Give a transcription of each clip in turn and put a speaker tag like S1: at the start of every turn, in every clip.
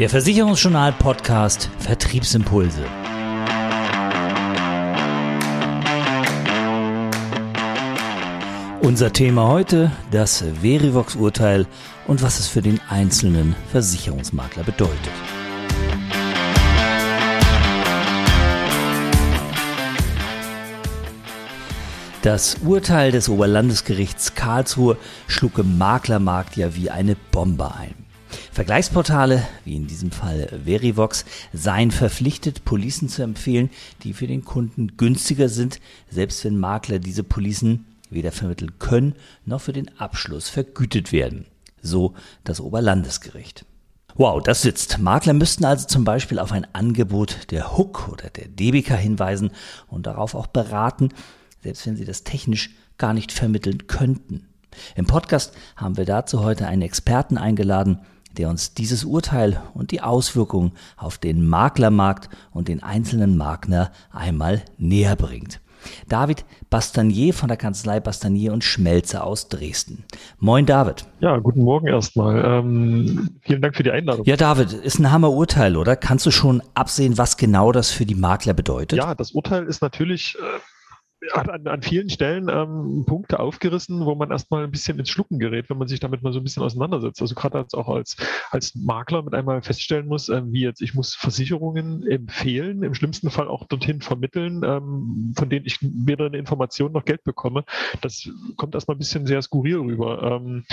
S1: Der Versicherungsjournal Podcast Vertriebsimpulse. Unser Thema heute, das Verivox-Urteil und was es für den einzelnen Versicherungsmakler bedeutet. Das Urteil des Oberlandesgerichts Karlsruhe schlug im Maklermarkt ja wie eine Bombe ein. Vergleichsportale, wie in diesem Fall Verivox, seien verpflichtet, Policen zu empfehlen, die für den Kunden günstiger sind, selbst wenn Makler diese Policen weder vermitteln können, noch für den Abschluss vergütet werden. So das Oberlandesgericht. Wow, das sitzt. Makler müssten also zum Beispiel auf ein Angebot der Hook oder der DBK hinweisen und darauf auch beraten, selbst wenn sie das technisch gar nicht vermitteln könnten. Im Podcast haben wir dazu heute einen Experten eingeladen, der uns dieses Urteil und die Auswirkungen auf den Maklermarkt und den einzelnen Makler einmal näher bringt. David Bastanier von der Kanzlei Bastanier und Schmelze aus Dresden. Moin David.
S2: Ja, guten Morgen erstmal. Ähm, vielen Dank für die Einladung.
S1: Ja, David, ist ein Hammerurteil, oder? Kannst du schon absehen, was genau das für die Makler bedeutet?
S2: Ja, das Urteil ist natürlich äh, an, an vielen Stellen ähm, Punkte aufgerissen, wo man erstmal ein bisschen ins Schlucken gerät, wenn man sich damit mal so ein bisschen auseinandersetzt. Also gerade als auch als, als Makler mit einmal feststellen muss, ähm, wie jetzt, ich muss Versicherungen empfehlen, im schlimmsten Fall auch dorthin vermitteln, ähm, von denen ich weder eine Information noch Geld bekomme. Das kommt erstmal ein bisschen sehr skurril rüber. Ähm,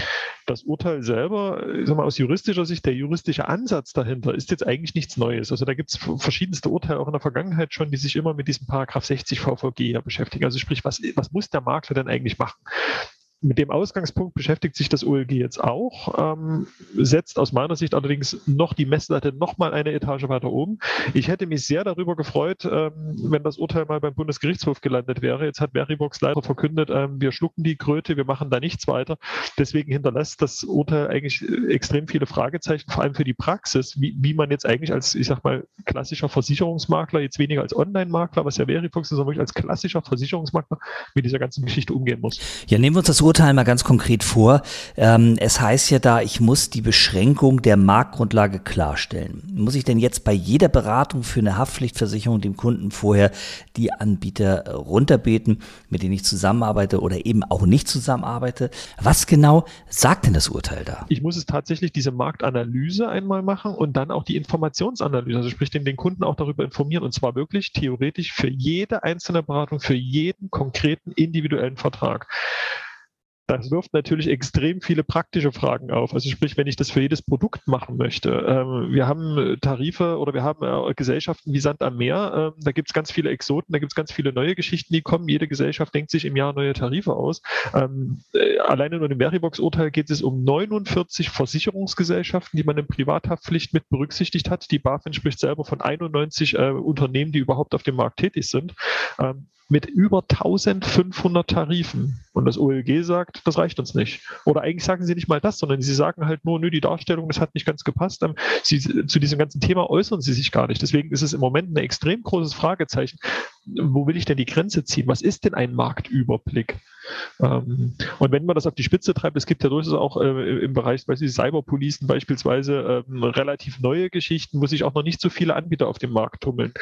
S2: das Urteil selber, ich sag mal, aus juristischer Sicht, der juristische Ansatz dahinter ist jetzt eigentlich nichts Neues. Also da gibt es verschiedenste Urteile auch in der Vergangenheit schon, die sich immer mit diesem Paragraph 60 VVG beschäftigen. Also sprich, was, was muss der Makler denn eigentlich machen? Mit dem Ausgangspunkt beschäftigt sich das OLG jetzt auch, ähm, setzt aus meiner Sicht allerdings noch die Messlatte noch mal eine Etage weiter oben. Ich hätte mich sehr darüber gefreut, ähm, wenn das Urteil mal beim Bundesgerichtshof gelandet wäre. Jetzt hat Veribox leider verkündet, ähm, wir schlucken die Kröte, wir machen da nichts weiter. Deswegen hinterlässt das Urteil eigentlich extrem viele Fragezeichen, vor allem für die Praxis, wie, wie man jetzt eigentlich als, ich sag mal, klassischer Versicherungsmakler, jetzt weniger als Online-Makler, was ja Veribox ist, sondern wirklich als klassischer Versicherungsmakler mit dieser ganzen Geschichte umgehen muss.
S1: Ja, nehmen wir uns das Urteil mal ganz konkret vor. Ähm, es heißt ja da, ich muss die Beschränkung der Marktgrundlage klarstellen. Muss ich denn jetzt bei jeder Beratung für eine Haftpflichtversicherung dem Kunden vorher die Anbieter runterbeten, mit denen ich zusammenarbeite oder eben auch nicht zusammenarbeite? Was genau sagt denn das Urteil da?
S2: Ich muss es tatsächlich diese Marktanalyse einmal machen und dann auch die Informationsanalyse, also sprich den, den Kunden auch darüber informieren und zwar wirklich theoretisch für jede einzelne Beratung, für jeden konkreten individuellen Vertrag. Das wirft natürlich extrem viele praktische Fragen auf. Also sprich, wenn ich das für jedes Produkt machen möchte. Ähm, wir haben Tarife oder wir haben äh, Gesellschaften wie Sand am Meer. Ähm, da gibt es ganz viele Exoten, da gibt es ganz viele neue Geschichten, die kommen. Jede Gesellschaft denkt sich im Jahr neue Tarife aus. Ähm, äh, alleine nur im Veribox-Urteil geht es um 49 Versicherungsgesellschaften, die man in Privathaftpflicht mit berücksichtigt hat. Die BaFin spricht selber von 91 äh, Unternehmen, die überhaupt auf dem Markt tätig sind. Ähm, mit über 1500 Tarifen. Und das OLG sagt, das reicht uns nicht. Oder eigentlich sagen sie nicht mal das, sondern sie sagen halt nur, nö, die Darstellung, das hat nicht ganz gepasst. Ähm, sie, zu diesem ganzen Thema äußern sie sich gar nicht. Deswegen ist es im Moment ein extrem großes Fragezeichen. Wo will ich denn die Grenze ziehen? Was ist denn ein Marktüberblick? Ähm, und wenn man das auf die Spitze treibt, es gibt ja durchaus auch äh, im Bereich ich, Cyberpolicen beispielsweise ähm, relativ neue Geschichten, wo sich auch noch nicht so viele Anbieter auf dem Markt tummeln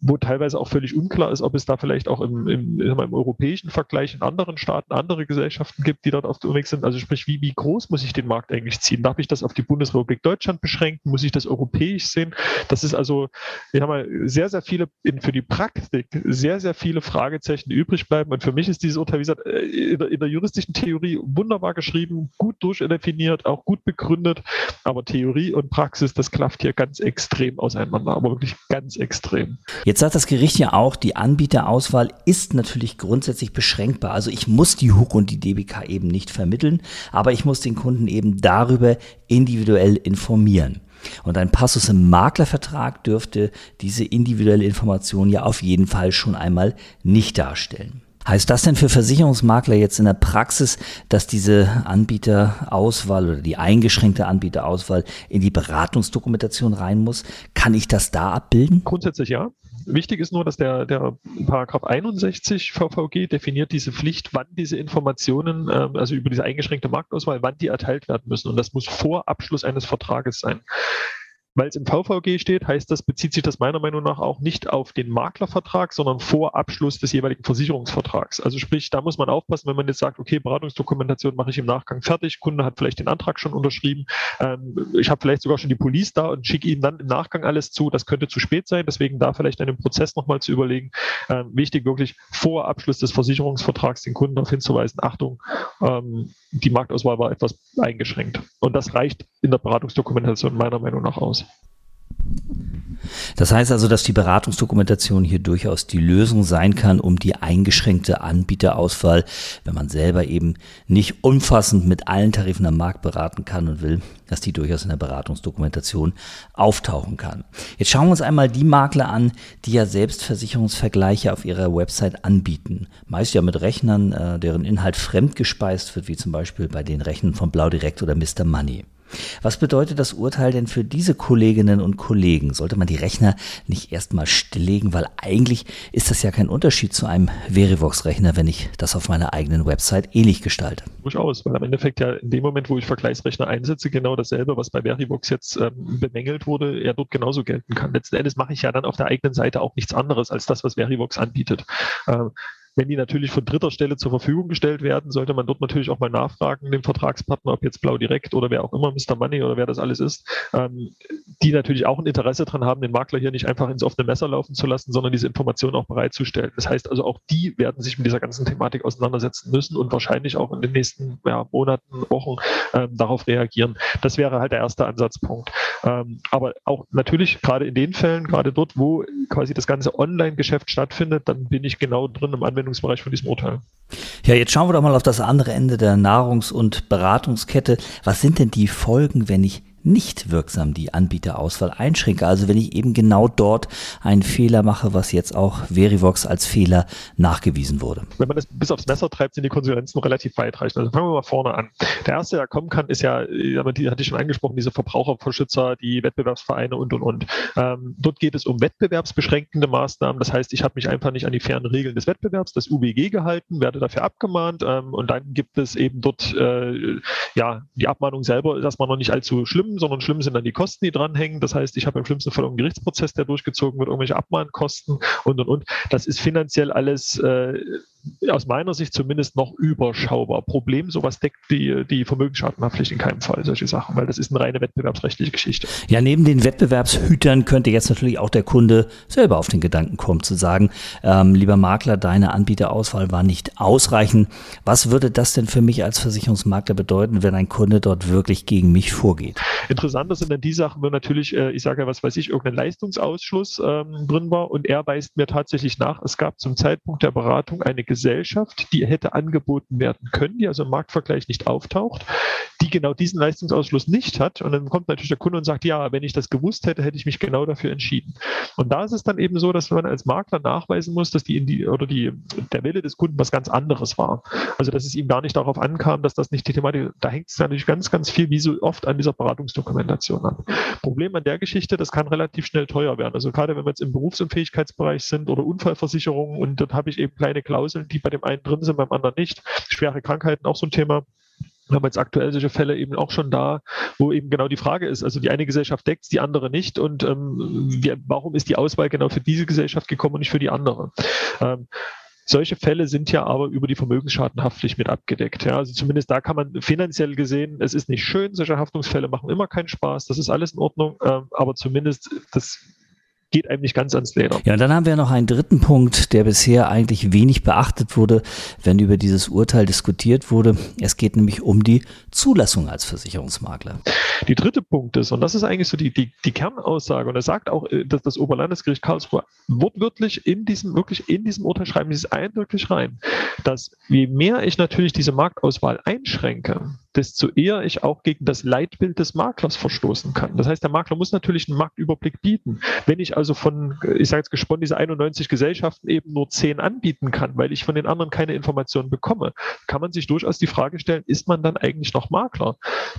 S2: wo teilweise auch völlig unklar ist, ob es da vielleicht auch im, im, im europäischen Vergleich in anderen Staaten andere Gesellschaften gibt, die dort auf unterwegs sind. Also sprich, wie, wie groß muss ich den Markt eigentlich ziehen? Darf ich das auf die Bundesrepublik Deutschland beschränken? Muss ich das europäisch sehen? Das ist also, wir haben mal sehr, sehr viele, in, für die Praktik, sehr, sehr viele Fragezeichen, übrig bleiben. Und für mich ist dieses Urteil, wie gesagt, äh, in der, in der juristischen Theorie wunderbar geschrieben, gut durchdefiniert, auch gut begründet. Aber Theorie und Praxis, das klafft hier ganz extrem auseinander, aber wirklich ganz extrem.
S1: Jetzt sagt das Gericht ja auch, die Anbieterauswahl ist natürlich grundsätzlich beschränkbar. Also ich muss die Hook und die DBK eben nicht vermitteln, aber ich muss den Kunden eben darüber individuell informieren. Und ein Passus im Maklervertrag dürfte diese individuelle Information ja auf jeden Fall schon einmal nicht darstellen. Heißt das denn für Versicherungsmakler jetzt in der Praxis, dass diese Anbieterauswahl oder die eingeschränkte Anbieterauswahl in die Beratungsdokumentation rein muss? Kann ich das da abbilden?
S2: Grundsätzlich ja. Wichtig ist nur, dass der, der Paragraph 61 VVG definiert diese Pflicht, wann diese Informationen, ähm, also über diese eingeschränkte Marktauswahl, wann die erteilt werden müssen. Und das muss vor Abschluss eines Vertrages sein. Weil es im VVG steht, heißt das, bezieht sich das meiner Meinung nach auch nicht auf den Maklervertrag, sondern vor Abschluss des jeweiligen Versicherungsvertrags. Also sprich, da muss man aufpassen, wenn man jetzt sagt, okay, Beratungsdokumentation mache ich im Nachgang fertig, Kunde hat vielleicht den Antrag schon unterschrieben, ähm, ich habe vielleicht sogar schon die Police da und schicke ihm dann im Nachgang alles zu, das könnte zu spät sein, deswegen da vielleicht einen Prozess nochmal zu überlegen. Ähm, wichtig wirklich vor Abschluss des Versicherungsvertrags den Kunden darauf hinzuweisen, Achtung, ähm, die Marktauswahl war etwas eingeschränkt. Und das reicht in der Beratungsdokumentation meiner Meinung nach aus.
S1: Das heißt also, dass die Beratungsdokumentation hier durchaus die Lösung sein kann, um die eingeschränkte Anbieterauswahl, wenn man selber eben nicht umfassend mit allen Tarifen am Markt beraten kann und will, dass die durchaus in der Beratungsdokumentation auftauchen kann. Jetzt schauen wir uns einmal die Makler an, die ja selbst Versicherungsvergleiche auf ihrer Website anbieten. Meist ja mit Rechnern, äh, deren Inhalt fremdgespeist wird, wie zum Beispiel bei den Rechnern von Blau Direkt oder Mr. Money. Was bedeutet das Urteil denn für diese Kolleginnen und Kollegen? Sollte man die Rechner nicht erstmal stilllegen, weil eigentlich ist das ja kein Unterschied zu einem Verivox-Rechner, wenn ich das auf meiner eigenen Website ähnlich gestalte.
S2: Durchaus, weil am Endeffekt ja in dem Moment, wo ich Vergleichsrechner einsetze, genau dasselbe, was bei Verivox jetzt ähm, bemängelt wurde, er dort genauso gelten kann. Letzten Endes mache ich ja dann auf der eigenen Seite auch nichts anderes als das, was Verivox anbietet. Ähm, wenn die natürlich von dritter Stelle zur Verfügung gestellt werden, sollte man dort natürlich auch mal nachfragen, dem Vertragspartner, ob jetzt Blau Direkt oder wer auch immer, Mr. Money oder wer das alles ist, ähm, die natürlich auch ein Interesse daran haben, den Makler hier nicht einfach ins offene Messer laufen zu lassen, sondern diese Informationen auch bereitzustellen. Das heißt also, auch die werden sich mit dieser ganzen Thematik auseinandersetzen müssen und wahrscheinlich auch in den nächsten ja, Monaten, Wochen ähm, darauf reagieren. Das wäre halt der erste Ansatzpunkt. Ähm, aber auch natürlich gerade in den Fällen, gerade dort, wo quasi das ganze Online-Geschäft stattfindet, dann bin ich genau drin im Anwendungsbereich Anwendungsbereich von diesem Urteil.
S1: Ja, jetzt schauen wir doch mal auf das andere Ende der Nahrungs- und Beratungskette. Was sind denn die Folgen, wenn ich nicht wirksam die Anbieterauswahl einschränke. Also wenn ich eben genau dort einen Fehler mache, was jetzt auch Verivox als Fehler nachgewiesen wurde.
S2: Wenn man das bis aufs Messer treibt, sind die Konsequenzen relativ weitreichend. Also fangen wir mal vorne an. Der erste, der kommen kann, ist ja, die hatte ich schon angesprochen, diese Verbraucherverschützer, die Wettbewerbsvereine und und und. Ähm, dort geht es um wettbewerbsbeschränkende Maßnahmen. Das heißt, ich habe mich einfach nicht an die fairen Regeln des Wettbewerbs, das UWG gehalten, werde dafür abgemahnt ähm, und dann gibt es eben dort äh, ja die Abmahnung selber, dass man noch nicht allzu schlimm sondern schlimm sind dann die Kosten, die dranhängen. Das heißt, ich habe im schlimmsten Fall einen Gerichtsprozess, der durchgezogen wird, irgendwelche Abmahnkosten und und und. Das ist finanziell alles äh, aus meiner Sicht zumindest noch überschaubar. Problem, sowas deckt die, die Vermögensschadenhaftpflicht in keinem Fall, solche Sachen, weil das ist eine reine wettbewerbsrechtliche Geschichte.
S1: Ja, neben den Wettbewerbshütern könnte jetzt natürlich auch der Kunde selber auf den Gedanken kommen, zu sagen, ähm, lieber Makler, deine Anbieterauswahl war nicht ausreichend. Was würde das denn für mich als Versicherungsmakler bedeuten, wenn ein Kunde dort wirklich gegen mich vorgeht?
S2: Interessanter sind dann die Sachen, wenn natürlich, äh, ich sage ja, was weiß ich, irgendein Leistungsausschluss ähm, drin war und er weist mir tatsächlich nach, es gab zum Zeitpunkt der Beratung eine Gesellschaft, die hätte angeboten werden können, die also im Marktvergleich nicht auftaucht, die genau diesen Leistungsausschluss nicht hat. Und dann kommt natürlich der Kunde und sagt, ja, wenn ich das gewusst hätte, hätte ich mich genau dafür entschieden. Und da ist es dann eben so, dass man als Makler nachweisen muss, dass die, die oder die, der Wille des Kunden was ganz anderes war. Also dass es ihm gar nicht darauf ankam, dass das nicht die Thematik, da hängt es natürlich ganz, ganz viel, wie so oft an dieser Beratungsdokumentation an. Problem an der Geschichte, das kann relativ schnell teuer werden. Also gerade wenn wir jetzt im Berufsunfähigkeitsbereich sind oder Unfallversicherungen und dort habe ich eben kleine Klauseln, die bei dem einen drin sind, beim anderen nicht. Schwere Krankheiten auch so ein Thema. Wir haben jetzt aktuell solche Fälle eben auch schon da, wo eben genau die Frage ist, also die eine Gesellschaft deckt die andere nicht und ähm, wir, warum ist die Auswahl genau für diese Gesellschaft gekommen und nicht für die andere? Ähm, solche Fälle sind ja aber über die Vermögensschadenhaftpflicht mit abgedeckt. Ja, also zumindest da kann man finanziell gesehen, es ist nicht schön, solche Haftungsfälle machen immer keinen Spaß, das ist alles in Ordnung, ähm, aber zumindest das geht einem nicht ganz ans Leder.
S1: Ja, und dann haben wir noch einen dritten Punkt, der bisher eigentlich wenig beachtet wurde, wenn über dieses Urteil diskutiert wurde. Es geht nämlich um die Zulassung als Versicherungsmakler.
S2: Die dritte Punkt ist, und das ist eigentlich so die, die, die Kernaussage, und er sagt auch, äh, dass das Oberlandesgericht Karlsruhe wortwörtlich in diesem, wirklich in diesem Urteil schreiben, dieses eindrücklich rein, dass je mehr ich natürlich diese Marktauswahl einschränke, desto eher ich auch gegen das Leitbild des Maklers verstoßen kann. Das heißt, der Makler muss natürlich einen Marktüberblick bieten. Wenn ich also von, ich sage jetzt gesponnen, diese 91 Gesellschaften eben nur 10 anbieten kann, weil ich von den anderen keine Informationen bekomme, kann man sich durchaus die Frage stellen, ist man dann eigentlich noch Makler?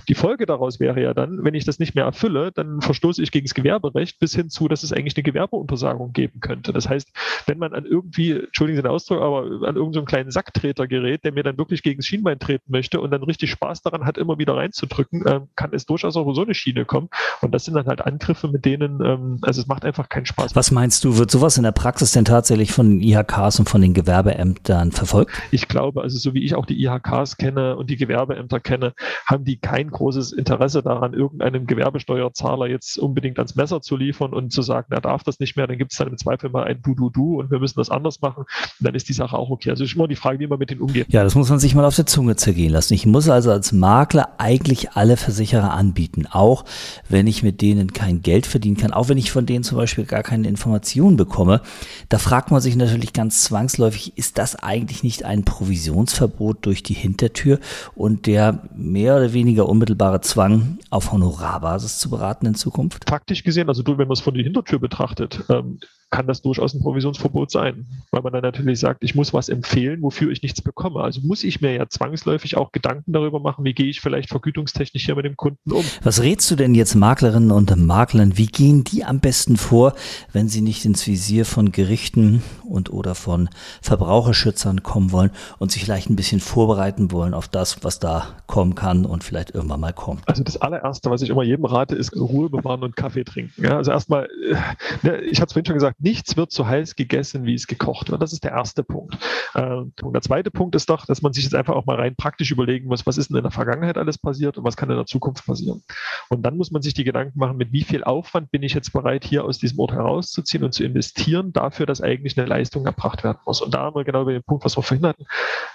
S2: Die Folge daraus wäre ja dann, wenn ich das nicht mehr erfülle, dann verstoße ich gegen das Gewerberecht bis hin zu, dass es eigentlich eine Gewerbeuntersagung geben könnte. Das heißt, wenn man an irgendwie, entschuldigen Sie den Ausdruck, aber an irgendeinen so kleinen Sacktreter gerät, der mir dann wirklich gegen das Schienbein treten möchte und dann richtig Spaß daran hat, immer wieder reinzudrücken, ähm, kann es durchaus auch über so eine Schiene kommen. Und das sind dann halt Angriffe, mit denen, ähm, also es macht einfach keinen Spaß.
S1: Was meinst du, wird sowas in der Praxis denn tatsächlich von den IHKs und von den Gewerbeämtern verfolgt?
S2: Ich glaube, also so wie ich auch die IHKs kenne und die Gewerbeämter kenne, haben die kein großes Interesse daran, irgendeinem Gewerbesteuerzahler jetzt unbedingt ans Messer zu liefern und zu sagen, er darf das nicht mehr, dann gibt es dann im Zweifel mal ein Du-Du-Du und wir müssen das anders machen. Und dann ist die Sache auch okay. Also ist immer die Frage, wie man mit denen umgeht.
S1: Ja, das muss man sich mal auf der Zunge zergehen lassen. Ich muss also als Makler eigentlich alle Versicherer anbieten, auch wenn ich mit denen kein Geld verdienen kann, auch wenn ich von denen zum Beispiel gar keine Informationen bekomme. Da fragt man sich natürlich ganz zwangsläufig, ist das eigentlich nicht ein Provisionsverbot durch die Hintertür und der mehr oder weniger unmittelbare Zwang, auf Honorarbasis zu beraten in Zukunft?
S2: Faktisch gesehen, also wenn man es von der Hintertür betrachtet, ähm, kann das durchaus ein Provisionsverbot sein, weil man dann natürlich sagt, ich muss was empfehlen, wofür ich nichts bekomme. Also muss ich mir ja zwangsläufig auch Gedanken darüber machen, wie gehe ich vielleicht vergütungstechnisch hier mit dem Kunden um.
S1: Was rätst du denn jetzt Maklerinnen und Maklern? Wie gehen die am besten vor, wenn sie nicht ins Visier von Gerichten und oder von Verbraucherschützern kommen wollen und sich vielleicht ein bisschen vorbereiten wollen auf das, was da kommen kann und vielleicht irgendwann mal kommt?
S2: Also das allererste, was ich immer jedem rate, ist Ruhe bewahren und Kaffee trinken. Ja, also erstmal, äh, ne, ich hatte es vorhin schon gesagt, nichts wird so heiß gegessen, wie es gekocht wird. Das ist der erste Punkt. Ähm, der zweite Punkt ist doch, dass man sich jetzt einfach auch mal rein praktisch überlegen muss, was ist denn in der Vergangenheit alles passiert und was kann in der Zukunft passieren. Und dann muss man sich die Gedanken machen, mit wie viel Aufwand bin ich jetzt bereit, hier aus diesem Ort herauszuziehen und zu investieren, dafür, dass eigentlich eine Leistung erbracht werden muss. Und da haben wir genau über den Punkt, was wir vorhin hatten,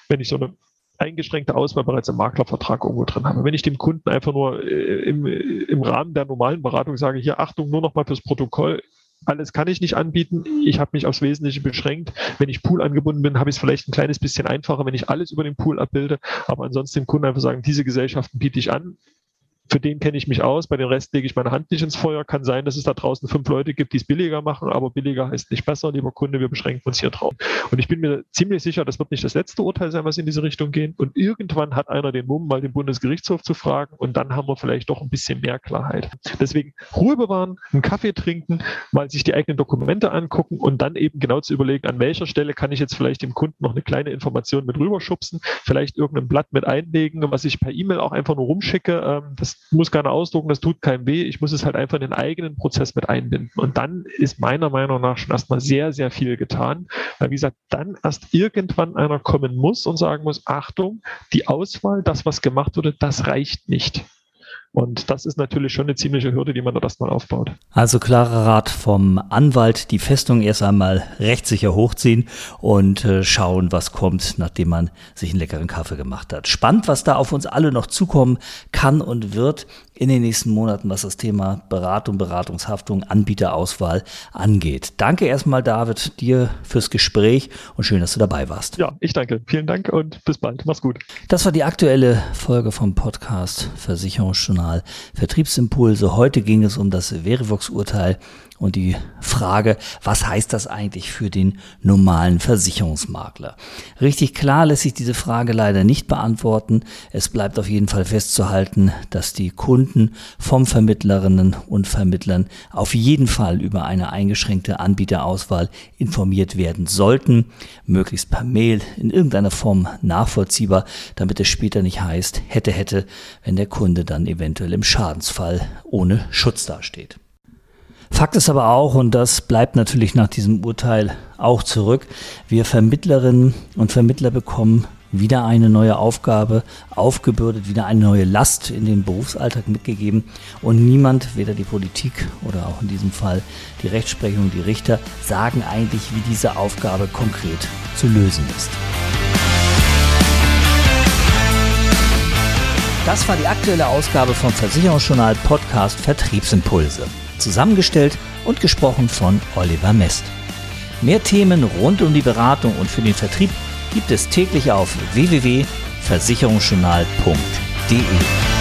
S2: wenn ich so eine eingeschränkte Auswahl bereits im Maklervertrag irgendwo drin habe. Wenn ich dem Kunden einfach nur äh, im, im Rahmen der normalen Beratung sage, hier Achtung, nur noch mal fürs Protokoll, alles kann ich nicht anbieten. Ich habe mich aufs Wesentliche beschränkt. Wenn ich Pool angebunden bin, habe ich es vielleicht ein kleines bisschen einfacher, wenn ich alles über den Pool abbilde. Aber ansonsten dem Kunden einfach sagen, diese Gesellschaften biete ich an für den kenne ich mich aus, bei den Rest lege ich meine Hand nicht ins Feuer. Kann sein, dass es da draußen fünf Leute gibt, die es billiger machen, aber billiger heißt nicht besser, lieber Kunde, wir beschränken uns hier drauf. Und ich bin mir ziemlich sicher, das wird nicht das letzte Urteil sein, was in diese Richtung geht. Und irgendwann hat einer den Mumm, mal den Bundesgerichtshof zu fragen und dann haben wir vielleicht doch ein bisschen mehr Klarheit. Deswegen Ruhe bewahren, einen Kaffee trinken, mal sich die eigenen Dokumente angucken und dann eben genau zu überlegen, an welcher Stelle kann ich jetzt vielleicht dem Kunden noch eine kleine Information mit rüberschubsen, vielleicht irgendein Blatt mit einlegen, was ich per E-Mail auch einfach nur rumschicke. Ähm, das muss keiner ausdrucken, das tut keinem weh. Ich muss es halt einfach in den eigenen Prozess mit einbinden. Und dann ist meiner Meinung nach schon erstmal sehr, sehr viel getan. Weil, wie gesagt, dann erst irgendwann einer kommen muss und sagen muss, Achtung, die Auswahl, das, was gemacht wurde, das reicht nicht. Und das ist natürlich schon eine ziemliche Hürde, die man da erstmal aufbaut.
S1: Also klarer Rat vom Anwalt, die Festung erst einmal rechtssicher hochziehen und äh, schauen, was kommt, nachdem man sich einen leckeren Kaffee gemacht hat. Spannend, was da auf uns alle noch zukommen kann und wird in den nächsten Monaten, was das Thema Beratung, Beratungshaftung, Anbieterauswahl angeht. Danke erstmal, David, dir fürs Gespräch und schön, dass du dabei warst.
S2: Ja, ich danke. Vielen Dank und bis bald. Mach's gut.
S1: Das war die aktuelle Folge vom Podcast Versicherungsjournal Vertriebsimpulse. Heute ging es um das Verivox-Urteil und die Frage, was heißt das eigentlich für den normalen Versicherungsmakler? Richtig klar lässt sich diese Frage leider nicht beantworten. Es bleibt auf jeden Fall festzuhalten, dass die Kunden vom Vermittlerinnen und Vermittlern auf jeden Fall über eine eingeschränkte Anbieterauswahl informiert werden sollten, möglichst per Mail in irgendeiner Form nachvollziehbar, damit es später nicht heißt, hätte, hätte, wenn der Kunde dann eventuell im Schadensfall ohne Schutz dasteht. Fakt ist aber auch, und das bleibt natürlich nach diesem Urteil auch zurück, wir Vermittlerinnen und Vermittler bekommen wieder eine neue Aufgabe aufgebürdet, wieder eine neue Last in den Berufsalltag mitgegeben und niemand, weder die Politik oder auch in diesem Fall die Rechtsprechung, die Richter, sagen eigentlich, wie diese Aufgabe konkret zu lösen ist. Das war die aktuelle Ausgabe vom Versicherungsjournal Podcast Vertriebsimpulse. Zusammengestellt und gesprochen von Oliver Mest. Mehr Themen rund um die Beratung und für den Vertrieb gibt es täglich auf www.versicherungsjournal.de.